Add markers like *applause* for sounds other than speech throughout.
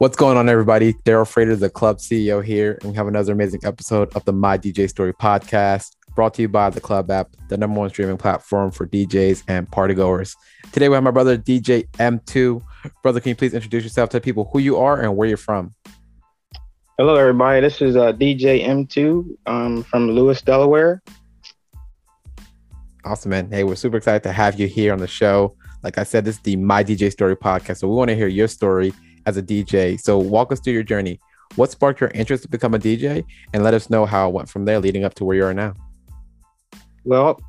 What's going on, everybody? Daryl Frater, the club CEO here, and we have another amazing episode of the My DJ Story podcast, brought to you by the Club app, the number one streaming platform for DJs and partygoers. Today, we have my brother DJ M2. Brother, can you please introduce yourself to people who you are and where you're from? Hello, everybody. This is uh, DJ M2 um, from Lewes, Delaware. Awesome, man. Hey, we're super excited to have you here on the show. Like I said, this is the My DJ Story podcast. So we want to hear your story as a DJ. So walk us through your journey. What sparked your interest to become a DJ? And let us know how it went from there leading up to where you are now. Well,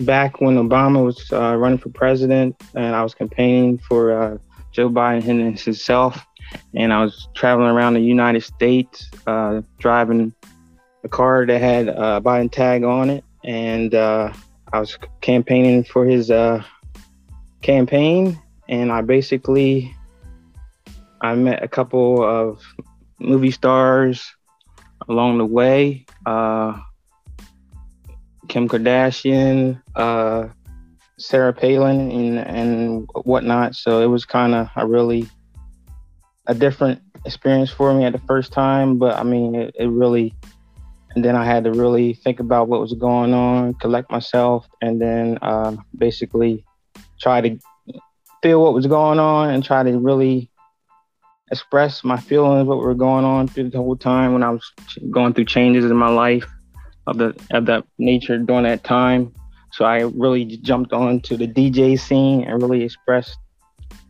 back when Obama was uh, running for president and I was campaigning for uh, Joe Biden and himself, and I was traveling around the United States uh, driving a car that had a Biden tag on it, and uh, I was campaigning for his uh, campaign, and I basically I met a couple of movie stars along the way. Uh, Kim Kardashian, uh, Sarah Palin, and and whatnot. So it was kind of a really a different experience for me at the first time, but I mean it, it really. And then I had to really think about what was going on, collect myself, and then uh, basically try to feel what was going on and try to really express my feelings, what were going on through the whole time when I was going through changes in my life of the of that nature during that time. So I really jumped on to the DJ scene and really expressed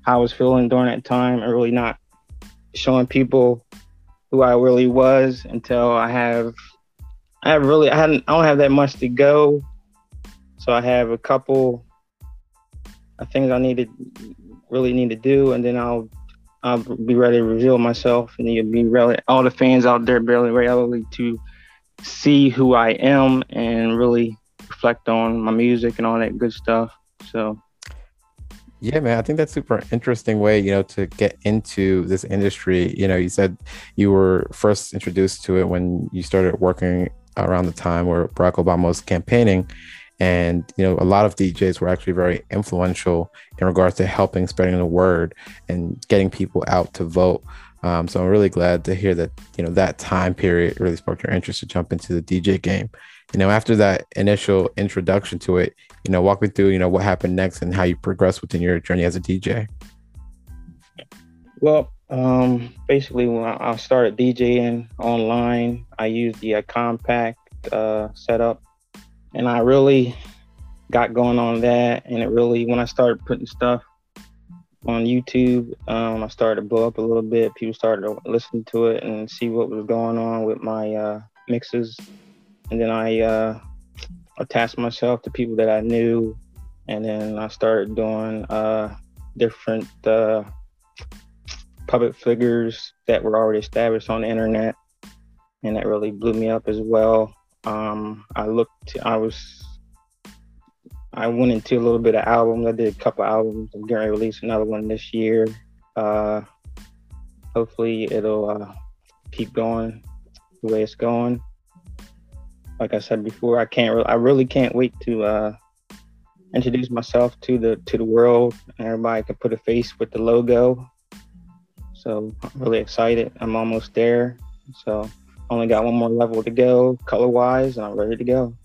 how I was feeling during that time and really not showing people who I really was until I have I have really I hadn't I don't have that much to go. So I have a couple things I need to really need to do, and then I'll I'll be ready to reveal myself, and you'll be really all the fans out there really ready to see who I am and really reflect on my music and all that good stuff. So. Yeah, man, I think that's super interesting way, you know, to get into this industry. You know, you said you were first introduced to it when you started working around the time where Barack Obama was campaigning and you know a lot of djs were actually very influential in regards to helping spreading the word and getting people out to vote. Um, so i'm really glad to hear that you know that time period really sparked your interest to jump into the dj game. You know after that initial introduction to it you know walk me through you know what happened next and how you progressed within your journey as a dj well um, basically when i started djing online i used the uh, compact uh, setup and I really got going on that. And it really, when I started putting stuff on YouTube, um, I started to blow up a little bit. People started to listen to it and see what was going on with my uh, mixes. And then I uh, attached myself to people that I knew. And then I started doing uh, different uh, public figures that were already established on the internet. And that really blew me up as well. Um, I looked, I was, I went into a little bit of albums. I did a couple albums. I'm ready to release another one this year. Uh, hopefully it'll uh, keep going the way it's going. Like I said before, I can't. Re- I really can't wait to uh, introduce myself to the to the world, everybody can put a face with the logo. So I'm really excited. I'm almost there. So only got one more level to go, color wise, and I'm ready to go.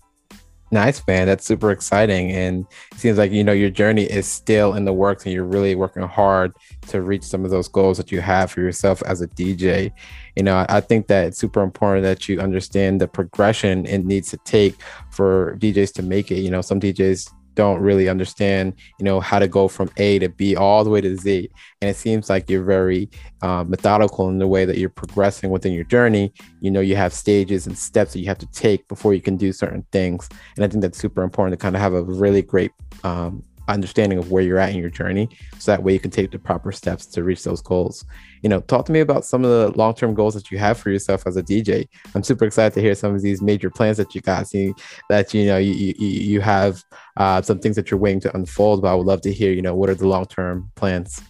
Nice, man. That's super exciting. And it seems like, you know, your journey is still in the works and you're really working hard to reach some of those goals that you have for yourself as a DJ. You know, I think that it's super important that you understand the progression it needs to take for DJs to make it. You know, some DJs don't really understand, you know, how to go from A to B all the way to Z. And it seems like you're very uh, methodical in the way that you're progressing within your journey. You know, you have stages and steps that you have to take before you can do certain things. And I think that's super important to kind of have a really great um, understanding of where you're at in your journey so that way you can take the proper steps to reach those goals. You know talk to me about some of the long-term goals that you have for yourself as a dj i'm super excited to hear some of these major plans that you got see that you know you you, you have uh, some things that you're waiting to unfold but i would love to hear you know what are the long-term plans?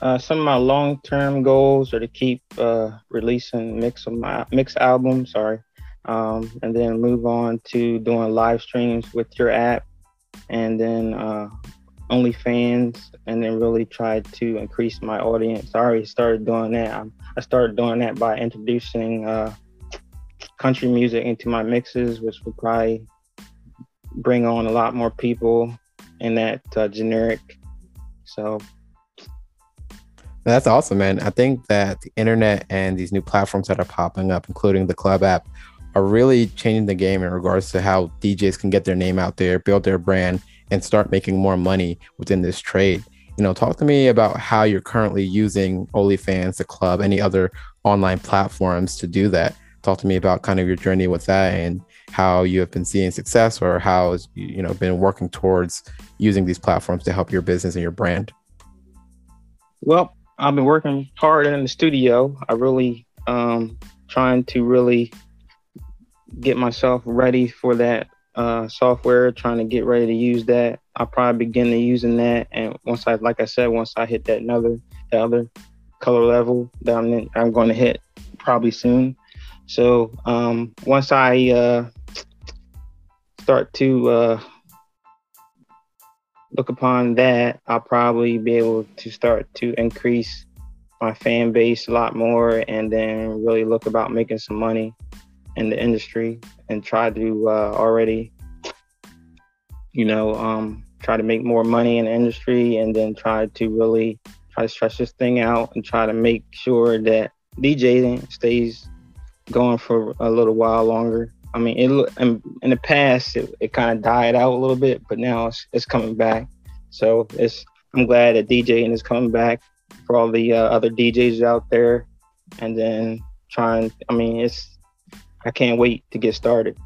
Uh, some of my long-term goals are to keep uh, releasing mix of my mix albums sorry um, and then move on to doing live streams with your app and then uh, OnlyFans and then really tried to increase my audience. I already started doing that. I, started doing that by introducing uh, country music into my mixes, which will probably bring on a lot more people in that uh, generic. So that's awesome, man. I think that the internet and these new platforms that are popping up, including the Club app, are really changing the game in regards to how DJs can get their name out there, build their brand, and start making more money within this trade. You know, talk to me about how you're currently using OnlyFans, the club, any other online platforms to do that. Talk to me about kind of your journey with that and how you have been seeing success or how you know been working towards using these platforms to help your business and your brand. Well, I've been working hard in the studio. I really um trying to really get myself ready for that uh, software, trying to get ready to use that. I'll probably begin to using that, and once I, like I said, once I hit that another, the other color level that I'm in, I'm going to hit probably soon. So um, once I uh, start to uh, look upon that, I'll probably be able to start to increase my fan base a lot more, and then really look about making some money in the industry and try to uh, already, you know, um, try to make more money in the industry and then try to really try to stretch this thing out and try to make sure that DJing stays going for a little while longer. I mean, it in, in the past it, it kind of died out a little bit, but now it's it's coming back. So it's I'm glad that DJing is coming back for all the uh, other DJs out there, and then trying. I mean, it's I can't wait to get started.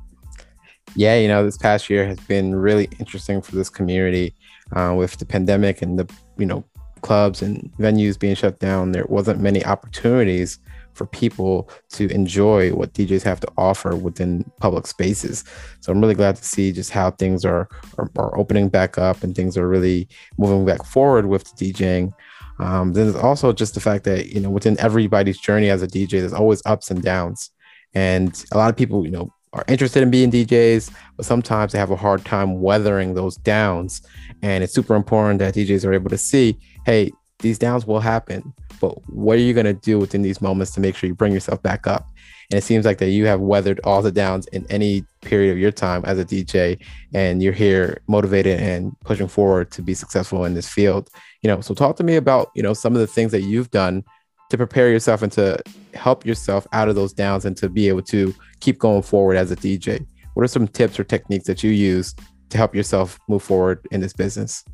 Yeah, you know, this past year has been really interesting for this community uh, with the pandemic and the, you know, clubs and venues being shut down. There wasn't many opportunities for people to enjoy what DJs have to offer within public spaces. So I'm really glad to see just how things are, are, are opening back up and things are really moving back forward with the DJing. Um, then there's also just the fact that, you know, within everybody's journey as a DJ, there's always ups and downs. And a lot of people, you know, are interested in being DJs, but sometimes they have a hard time weathering those downs. And it's super important that DJs are able to see, hey, these downs will happen, but what are you going to do within these moments to make sure you bring yourself back up? And it seems like that you have weathered all the downs in any period of your time as a DJ, and you're here motivated and pushing forward to be successful in this field. You know, so talk to me about you know some of the things that you've done to prepare yourself and to help yourself out of those downs and to be able to keep going forward as a DJ? What are some tips or techniques that you use to help yourself move forward in this business?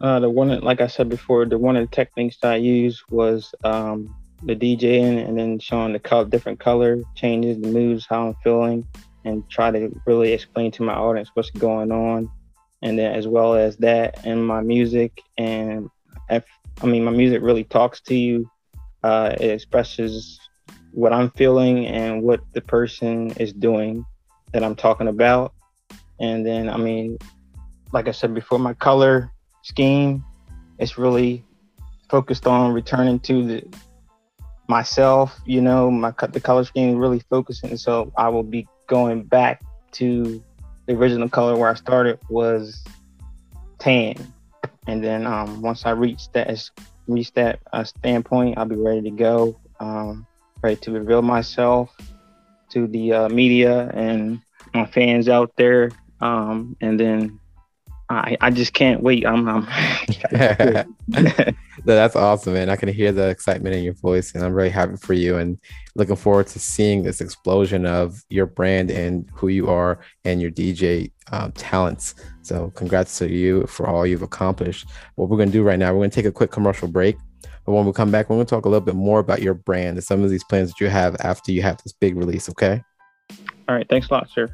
Uh, the one, like I said before, the one of the techniques that I used was um, the DJing and then showing the different color changes, the moods, how I'm feeling, and try to really explain to my audience what's going on. And then, as well as that, and my music and I mean, my music really talks to you. Uh, it expresses what I'm feeling and what the person is doing that I'm talking about. And then, I mean, like I said before, my color scheme is really focused on returning to the myself. You know, my the color scheme really focusing. So I will be going back to the original color where I started was tan and then um, once I reach that reach that uh, standpoint, I'll be ready to go, um, ready to reveal myself to the uh, media and my fans out there, um, and then I, I just can't wait. I'm, I'm *laughs* that's awesome, man. I can hear the excitement in your voice, and I'm really happy for you. And looking forward to seeing this explosion of your brand and who you are and your DJ um, talents. So, congrats to you for all you've accomplished. What we're going to do right now, we're going to take a quick commercial break. But when we come back, we're going to talk a little bit more about your brand and some of these plans that you have after you have this big release. Okay. All right. Thanks a lot, sir.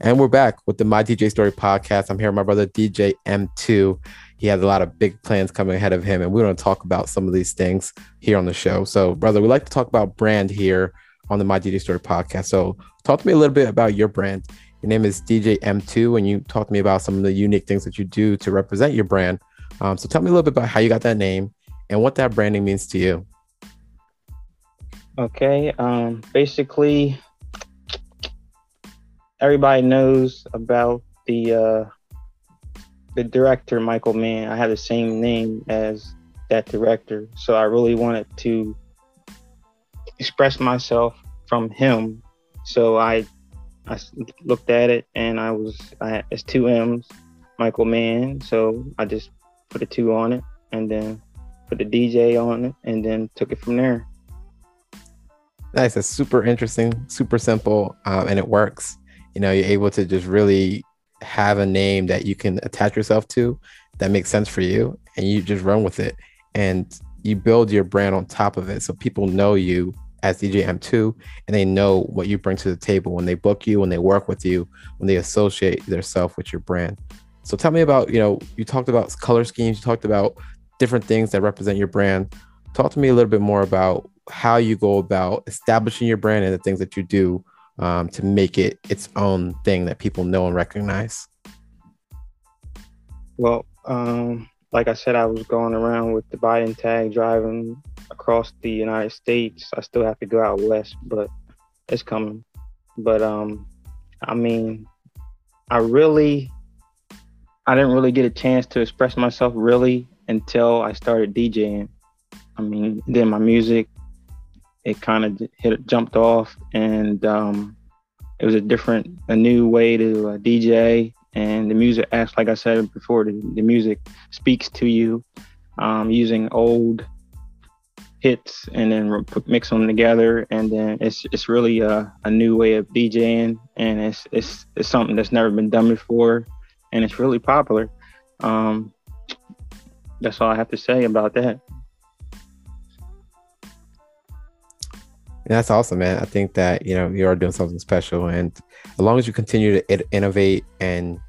And we're back with the My DJ Story podcast. I'm here with my brother DJ M2. He has a lot of big plans coming ahead of him, and we're going to talk about some of these things here on the show. So, brother, we like to talk about brand here on the My DJ Story podcast. So, talk to me a little bit about your brand. Your name is DJ M2, and you talk to me about some of the unique things that you do to represent your brand. Um, so, tell me a little bit about how you got that name and what that branding means to you. Okay. Um, basically, everybody knows about the uh, the director Michael Mann. I have the same name as that director, so I really wanted to express myself from him. So I I looked at it and I was I it's two M's, Michael Mann. So I just put a two on it and then put the DJ on it and then took it from there. Nice. It's super interesting, super simple, um, and it works. You know, you're able to just really have a name that you can attach yourself to that makes sense for you, and you just run with it. And you build your brand on top of it, so people know you as DJ M2, and they know what you bring to the table when they book you, when they work with you, when they associate themselves with your brand. So tell me about, you know, you talked about color schemes, you talked about different things that represent your brand. Talk to me a little bit more about how you go about establishing your brand and the things that you do um, to make it its own thing that people know and recognize. Well, um, like I said, I was going around with the Biden tag, driving across the United States. I still have to go out west, but it's coming. But um, I mean, I really, I didn't really get a chance to express myself really until I started DJing. I mean, then my music, it kind of hit, jumped off, and um, it was a different, a new way to uh, DJ. And the music acts like I said before. The, the music speaks to you um, using old hits and then mix them together and then it's it's really a, a new way of DJing and it's it's it's something that's never been done before and it's really popular. Um, that's all I have to say about that. That's awesome, man. I think that you know you are doing something special, and as long as you continue to innovate and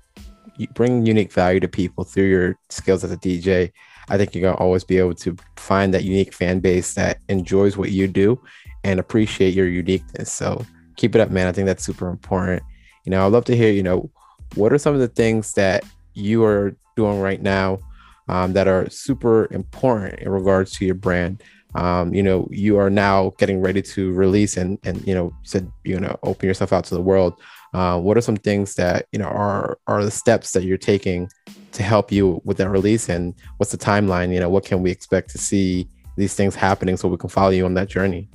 bring unique value to people through your skills as a DJ, I think you're gonna always be able to find that unique fan base that enjoys what you do and appreciate your uniqueness. So keep it up, man. I think that's super important. You know, I'd love to hear, you know, what are some of the things that you are doing right now um, that are super important in regards to your brand? Um, you know, you are now getting ready to release and and you know said you know open yourself out to the world. Uh, what are some things that you know are are the steps that you're taking to help you with that release? And what's the timeline? You know what can we expect to see these things happening so we can follow you on that journey?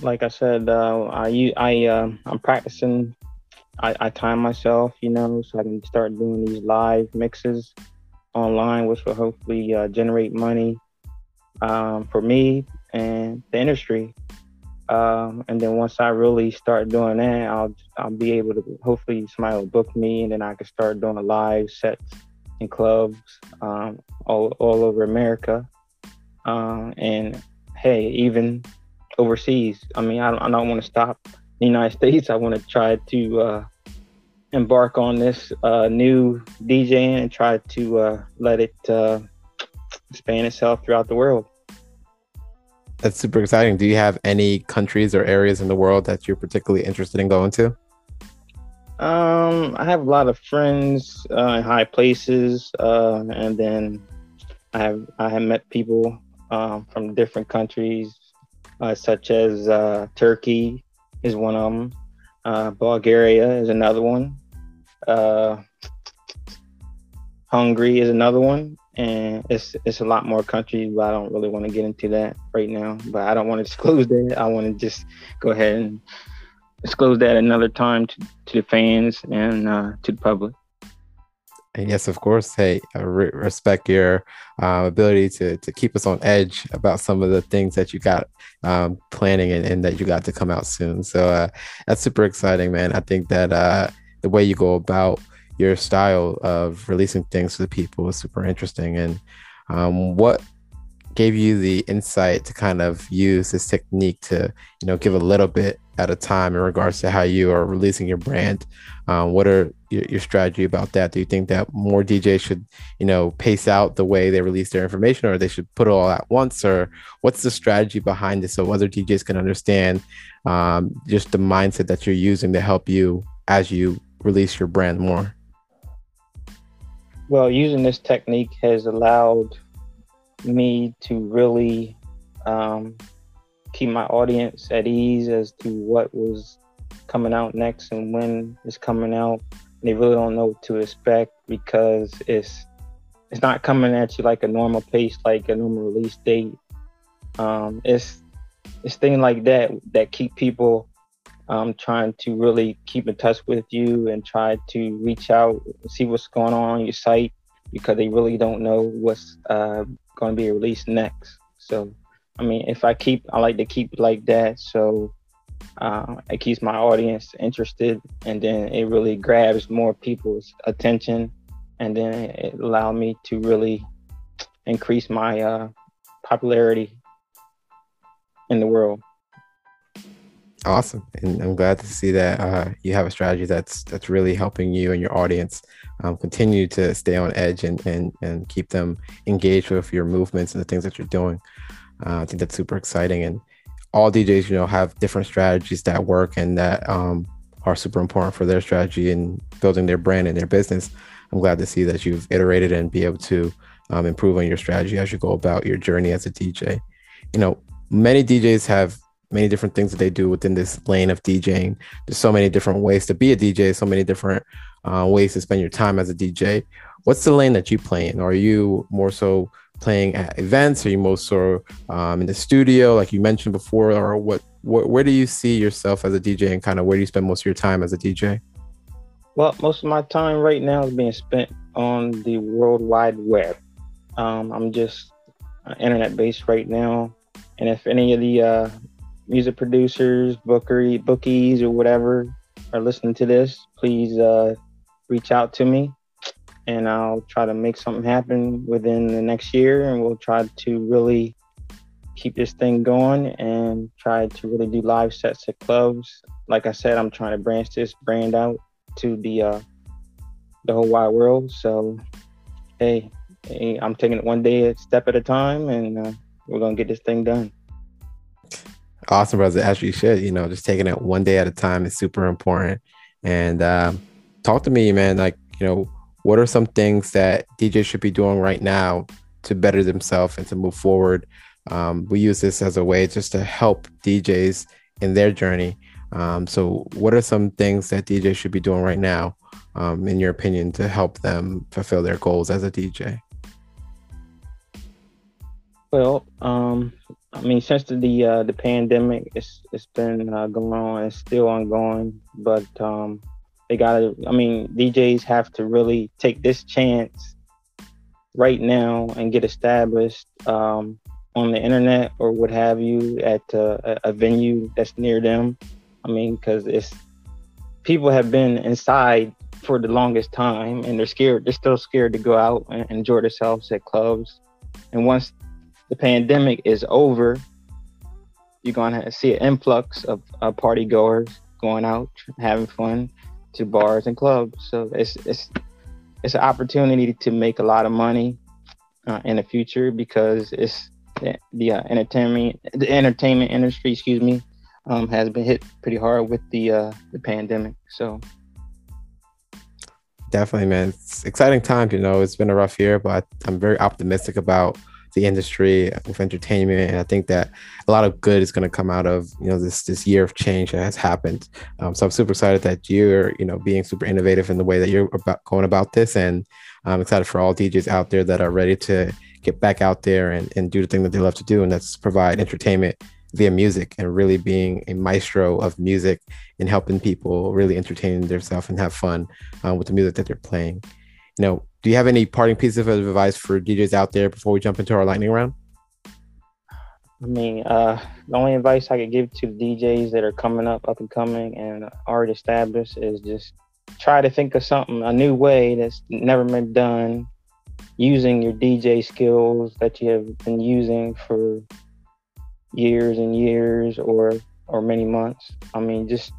Like i said uh, i i uh, i'm practicing. I, I time myself you know so i can start doing these live mixes online which will hopefully uh, generate money um, for me and the industry um, and then once I really start doing that, I'll I'll be able to hopefully somebody will book me, and then I can start doing live sets in clubs um, all all over America, um, and hey, even overseas. I mean, I don't, I don't want to stop the United *laughs* States. I want to try to uh, embark on this uh, new DJing and try to uh, let it uh, expand itself throughout the world. That's super exciting. Do you have any countries or areas in the world that you're particularly interested in going to? Um, I have a lot of friends uh, in high places, uh, and then I have I have met people um, from different countries, uh, such as uh, Turkey is one of them. Uh, Bulgaria is another one. Uh, Hungary is another one, and it's it's a lot more countries, but I don't really want to get into that right now. But I don't want to *laughs* disclose that. I want to just go ahead and disclose that another time to, to the fans and uh, to the public. And yes, of course. Hey, I re- respect your uh, ability to to keep us on edge about some of the things that you got um, planning and, and, that you got to come out soon. So uh, that's super exciting, man. I think that uh, the way you go about your style of releasing things to the people is super interesting. And um, what gave you the insight to kind of use this technique to, you know, give a little bit at a time in regards to how you are releasing your brand? Um, what are your, your, strategy about that? Do you think that more DJs should, you know, pace out the way they release their information, or they should put it all at once, or what's the strategy behind this so other DJs can understand um, just the mindset that you're using to help you as you release your brand more? Well, using this technique has allowed me to really um, keep my audience at ease as to what was coming out next and when it's coming out. They really don't know what to expect because it's it's not coming at you like a normal pace, like a normal release date. Um, it's it's things like that that keep people um, trying to really keep in touch with you and try to reach out, see what's going on on your site because they really don't know what's uh, going to be released next. So, I mean, if I keep, I like to keep like that. So uh, it keeps my audience interested and then it really grabs more people's attention and then it allowed me to really increase my uh, popularity in the world. Awesome, and I'm glad to see that uh, you have a strategy that's that's really helping you and your audience um, continue to stay on edge and and and keep them engaged with your movements and the things that you're doing. Uh, I think that's super exciting, and all DJs, you know, have different strategies that work and that um, are super important for their strategy and building their brand and their business. I'm glad to see that you've iterated and be able to um, improve on your strategy as you go about your journey as a DJ. You know, many DJs have many different things that they do within this lane of DJing. There's so many different ways to be a DJ, so many different uh, ways to spend your time as a DJ. What's the lane that you play in? Are you more so playing at events? Are you most so um, in the studio, like you mentioned before, or what, what? Where do you see yourself as a DJ, and kind of where do you spend most of your time as a DJ? Well, most of my time right now is being spent on the World Wide Web. Um, I'm just uh, internet based right now, and if any of the uh, music producers, bookery, bookies, or whatever are listening to this, please uh, reach out to me and I'll try to make something happen within the next year. And we'll try to really keep this thing going and try to really do live sets at clubs. Like I said, I'm trying to branch this brand out to the uh, the whole wide world. So, hey, hey I'm taking it one day a step at a time, and uh, we're gonna get this thing done. Awesome, brother. As you should, you know, just taking it one day at a time is super important. And um, talk to me, man. Like, you know, what are some things that DJs should be doing right now to better themselves and to move forward? Um, we use this as a way just to help DJs in their journey. Um, so, what are some things that DJs should be doing right now, um, in your opinion, to help them fulfill their goals as a DJ? Well, um, I mean, since the the, uh, the pandemic, it's it's been uh, going on. It's still ongoing, but um, they gotta. I mean, DJs have to really take this chance right now and get established um, on the internet or what have you at uh, a venue that's near them. I mean, because it's people have been inside for the longest time and they're scared. They're still scared to go out and enjoy themselves at clubs. And once the pandemic is over, you're going to see an influx of uh, party goers going out, having fun to bars and clubs. So it's it's it's an opportunity to make a lot of money uh, in the future because it's the, the uh, entertainment the entertainment industry, excuse me, um, has been hit pretty hard with the uh, the pandemic. So definitely, man, it's exciting times. You know, it's been a rough year, but I'm very optimistic about the industry with entertainment. And I think that a lot of good is going to come out of you know this this year of change that has happened. Um, so I'm super excited that you're you know being super innovative in the way that you're about going about this, and I'm excited for all DJs out there that are ready to get back out there and, and do the thing that they love to do, and that's provide entertainment via music and really being a maestro of music and helping people really entertain themselves and have fun um, with the music that they're playing. You know, do you have any parting pieces of advice for DJs out there before we jump into our lightning round? I mean, uh, the only advice I could give to the DJs that are coming up, up and coming, and already established is just try to think of something, a new way that's never been done, using your DJ skills that you have been using for years and years, or or many months. I mean, just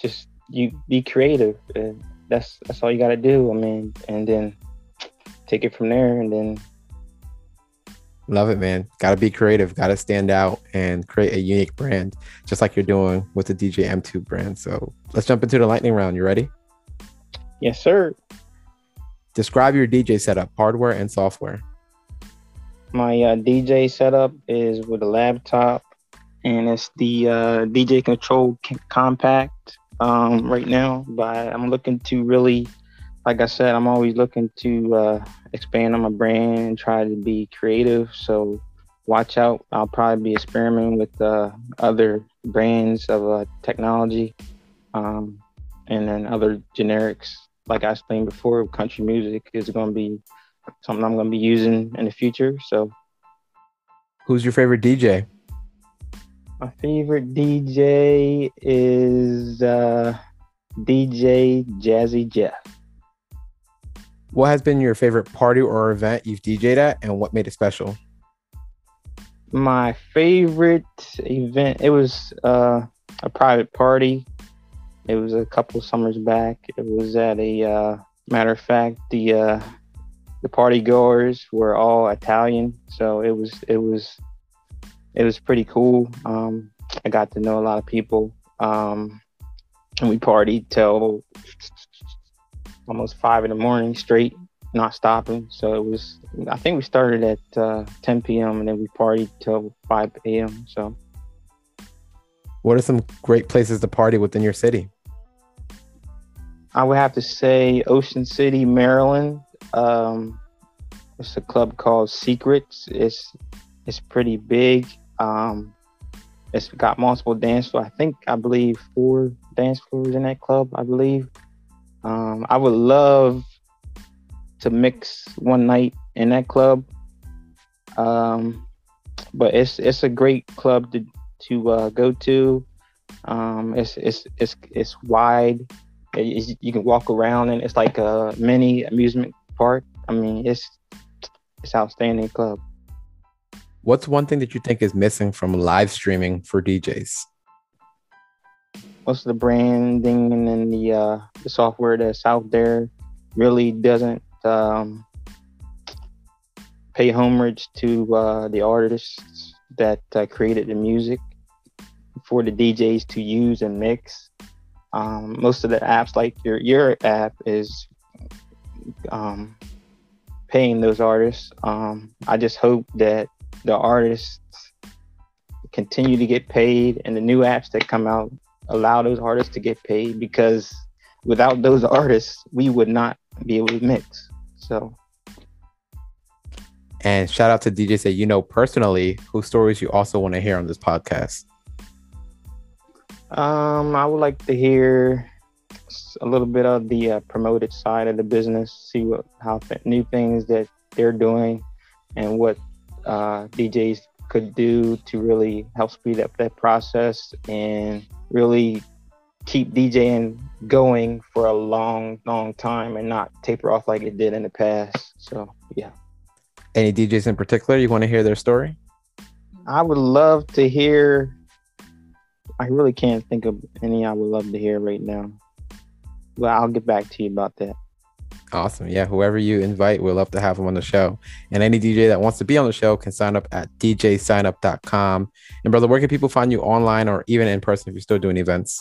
just you be creative. That's that's all you got to do. I mean, and then take it from there and then Love it, man. Got to be creative, got to stand out and create a unique brand, just like you're doing with the DJ M2 brand. So let's jump into the lightning round. You ready? Yes, sir. Describe your DJ setup, hardware and software. My uh, DJ setup is with a laptop, and it's the uh, DJ Control Compact um, right now, but I'm looking to really, like I said, I'm always looking to uh, expand on my brand and try to be creative. So watch out. I'll probably be experimenting with uh, other brands of uh, technology um, and then other generics. Like I explained before, country music is going to be something I'm going to be using in the future. So, who's your favorite DJ? My favorite DJ is uh, DJ Jazzy Jeff. What has been your favorite party or event you've DJed at, and what made it special? My favorite event it was uh, a private party. It was a couple summers back. It was at a uh, matter of fact the uh, the party goers were all Italian, so it was it was it was pretty cool. Um, I got to know a lot of people, um, and we partied till almost five in the morning straight, not stopping. So it was. I think we started at uh, 10 p.m. and then we partied till 5 a.m. So, what are some great places to party within your city? I would have to say Ocean City, Maryland. Um, it's a club called Secrets. It's it's pretty big. Um, it's got multiple dance floors. I think I believe four dance floors in that club. I believe. Um, I would love to mix one night in that club. Um, but it's it's a great club to to uh, go to. Um, it's it's it's it's wide. It, you can walk around and it's like a mini amusement park. I mean, it's it's outstanding club. What's one thing that you think is missing from live streaming for DJs? Most of the branding and then the uh, the software that's out there really doesn't um, pay homage to uh, the artists that uh, created the music for the DJs to use and mix. Um, most of the apps, like your your app, is um, paying those artists. Um, I just hope that the artists continue to get paid and the new apps that come out allow those artists to get paid because without those *laughs* artists we would not be able to mix. So and shout out to DJs that you know personally whose stories you also want to hear on this podcast. Um i would like to hear a little bit of the uh, promoted side of the business see what how th- new things that they're doing and what uh, DJs could do to really help speed up that process and really keep DJing going for a long, long time and not taper off like it did in the past. So, yeah. Any DJs in particular you want to hear their story? I would love to hear. I really can't think of any I would love to hear right now. But I'll get back to you about that. Awesome. Yeah. Whoever you invite, we'll love to have them on the show. And any DJ that wants to be on the show can sign up at djsignup.com. And brother, where can people find you online or even in person if you're still doing events?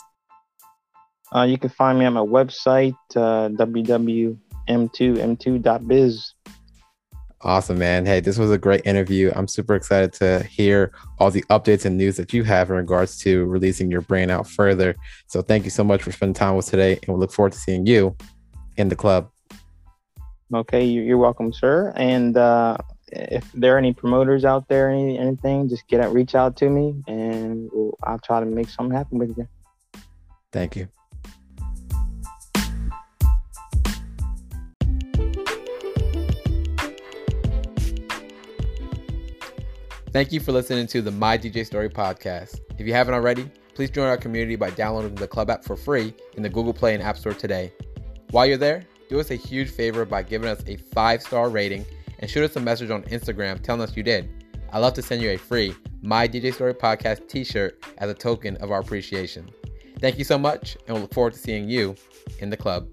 Uh, you can find me on my website, uh, www.m2m2.biz. Awesome, man. Hey, this was a great interview. I'm super excited to hear all the updates and news that you have in regards to releasing your brand out further. So thank you so much for spending time with us today. And we look forward to seeing you in the club. Okay, you're welcome, sir. And uh, if there are any promoters out there, any, anything, just get out, reach out to me, and we'll, I'll try to make something happen with you. Thank you. Thank you for listening to the My DJ Story podcast. If you haven't already, please join our community by downloading the Club app for free in the Google Play and App Store today. While you're there, do us a huge favor by giving us a five star rating and shoot us a message on Instagram telling us you did. I'd love to send you a free My DJ Story Podcast t shirt as a token of our appreciation. Thank you so much, and we'll look forward to seeing you in the club.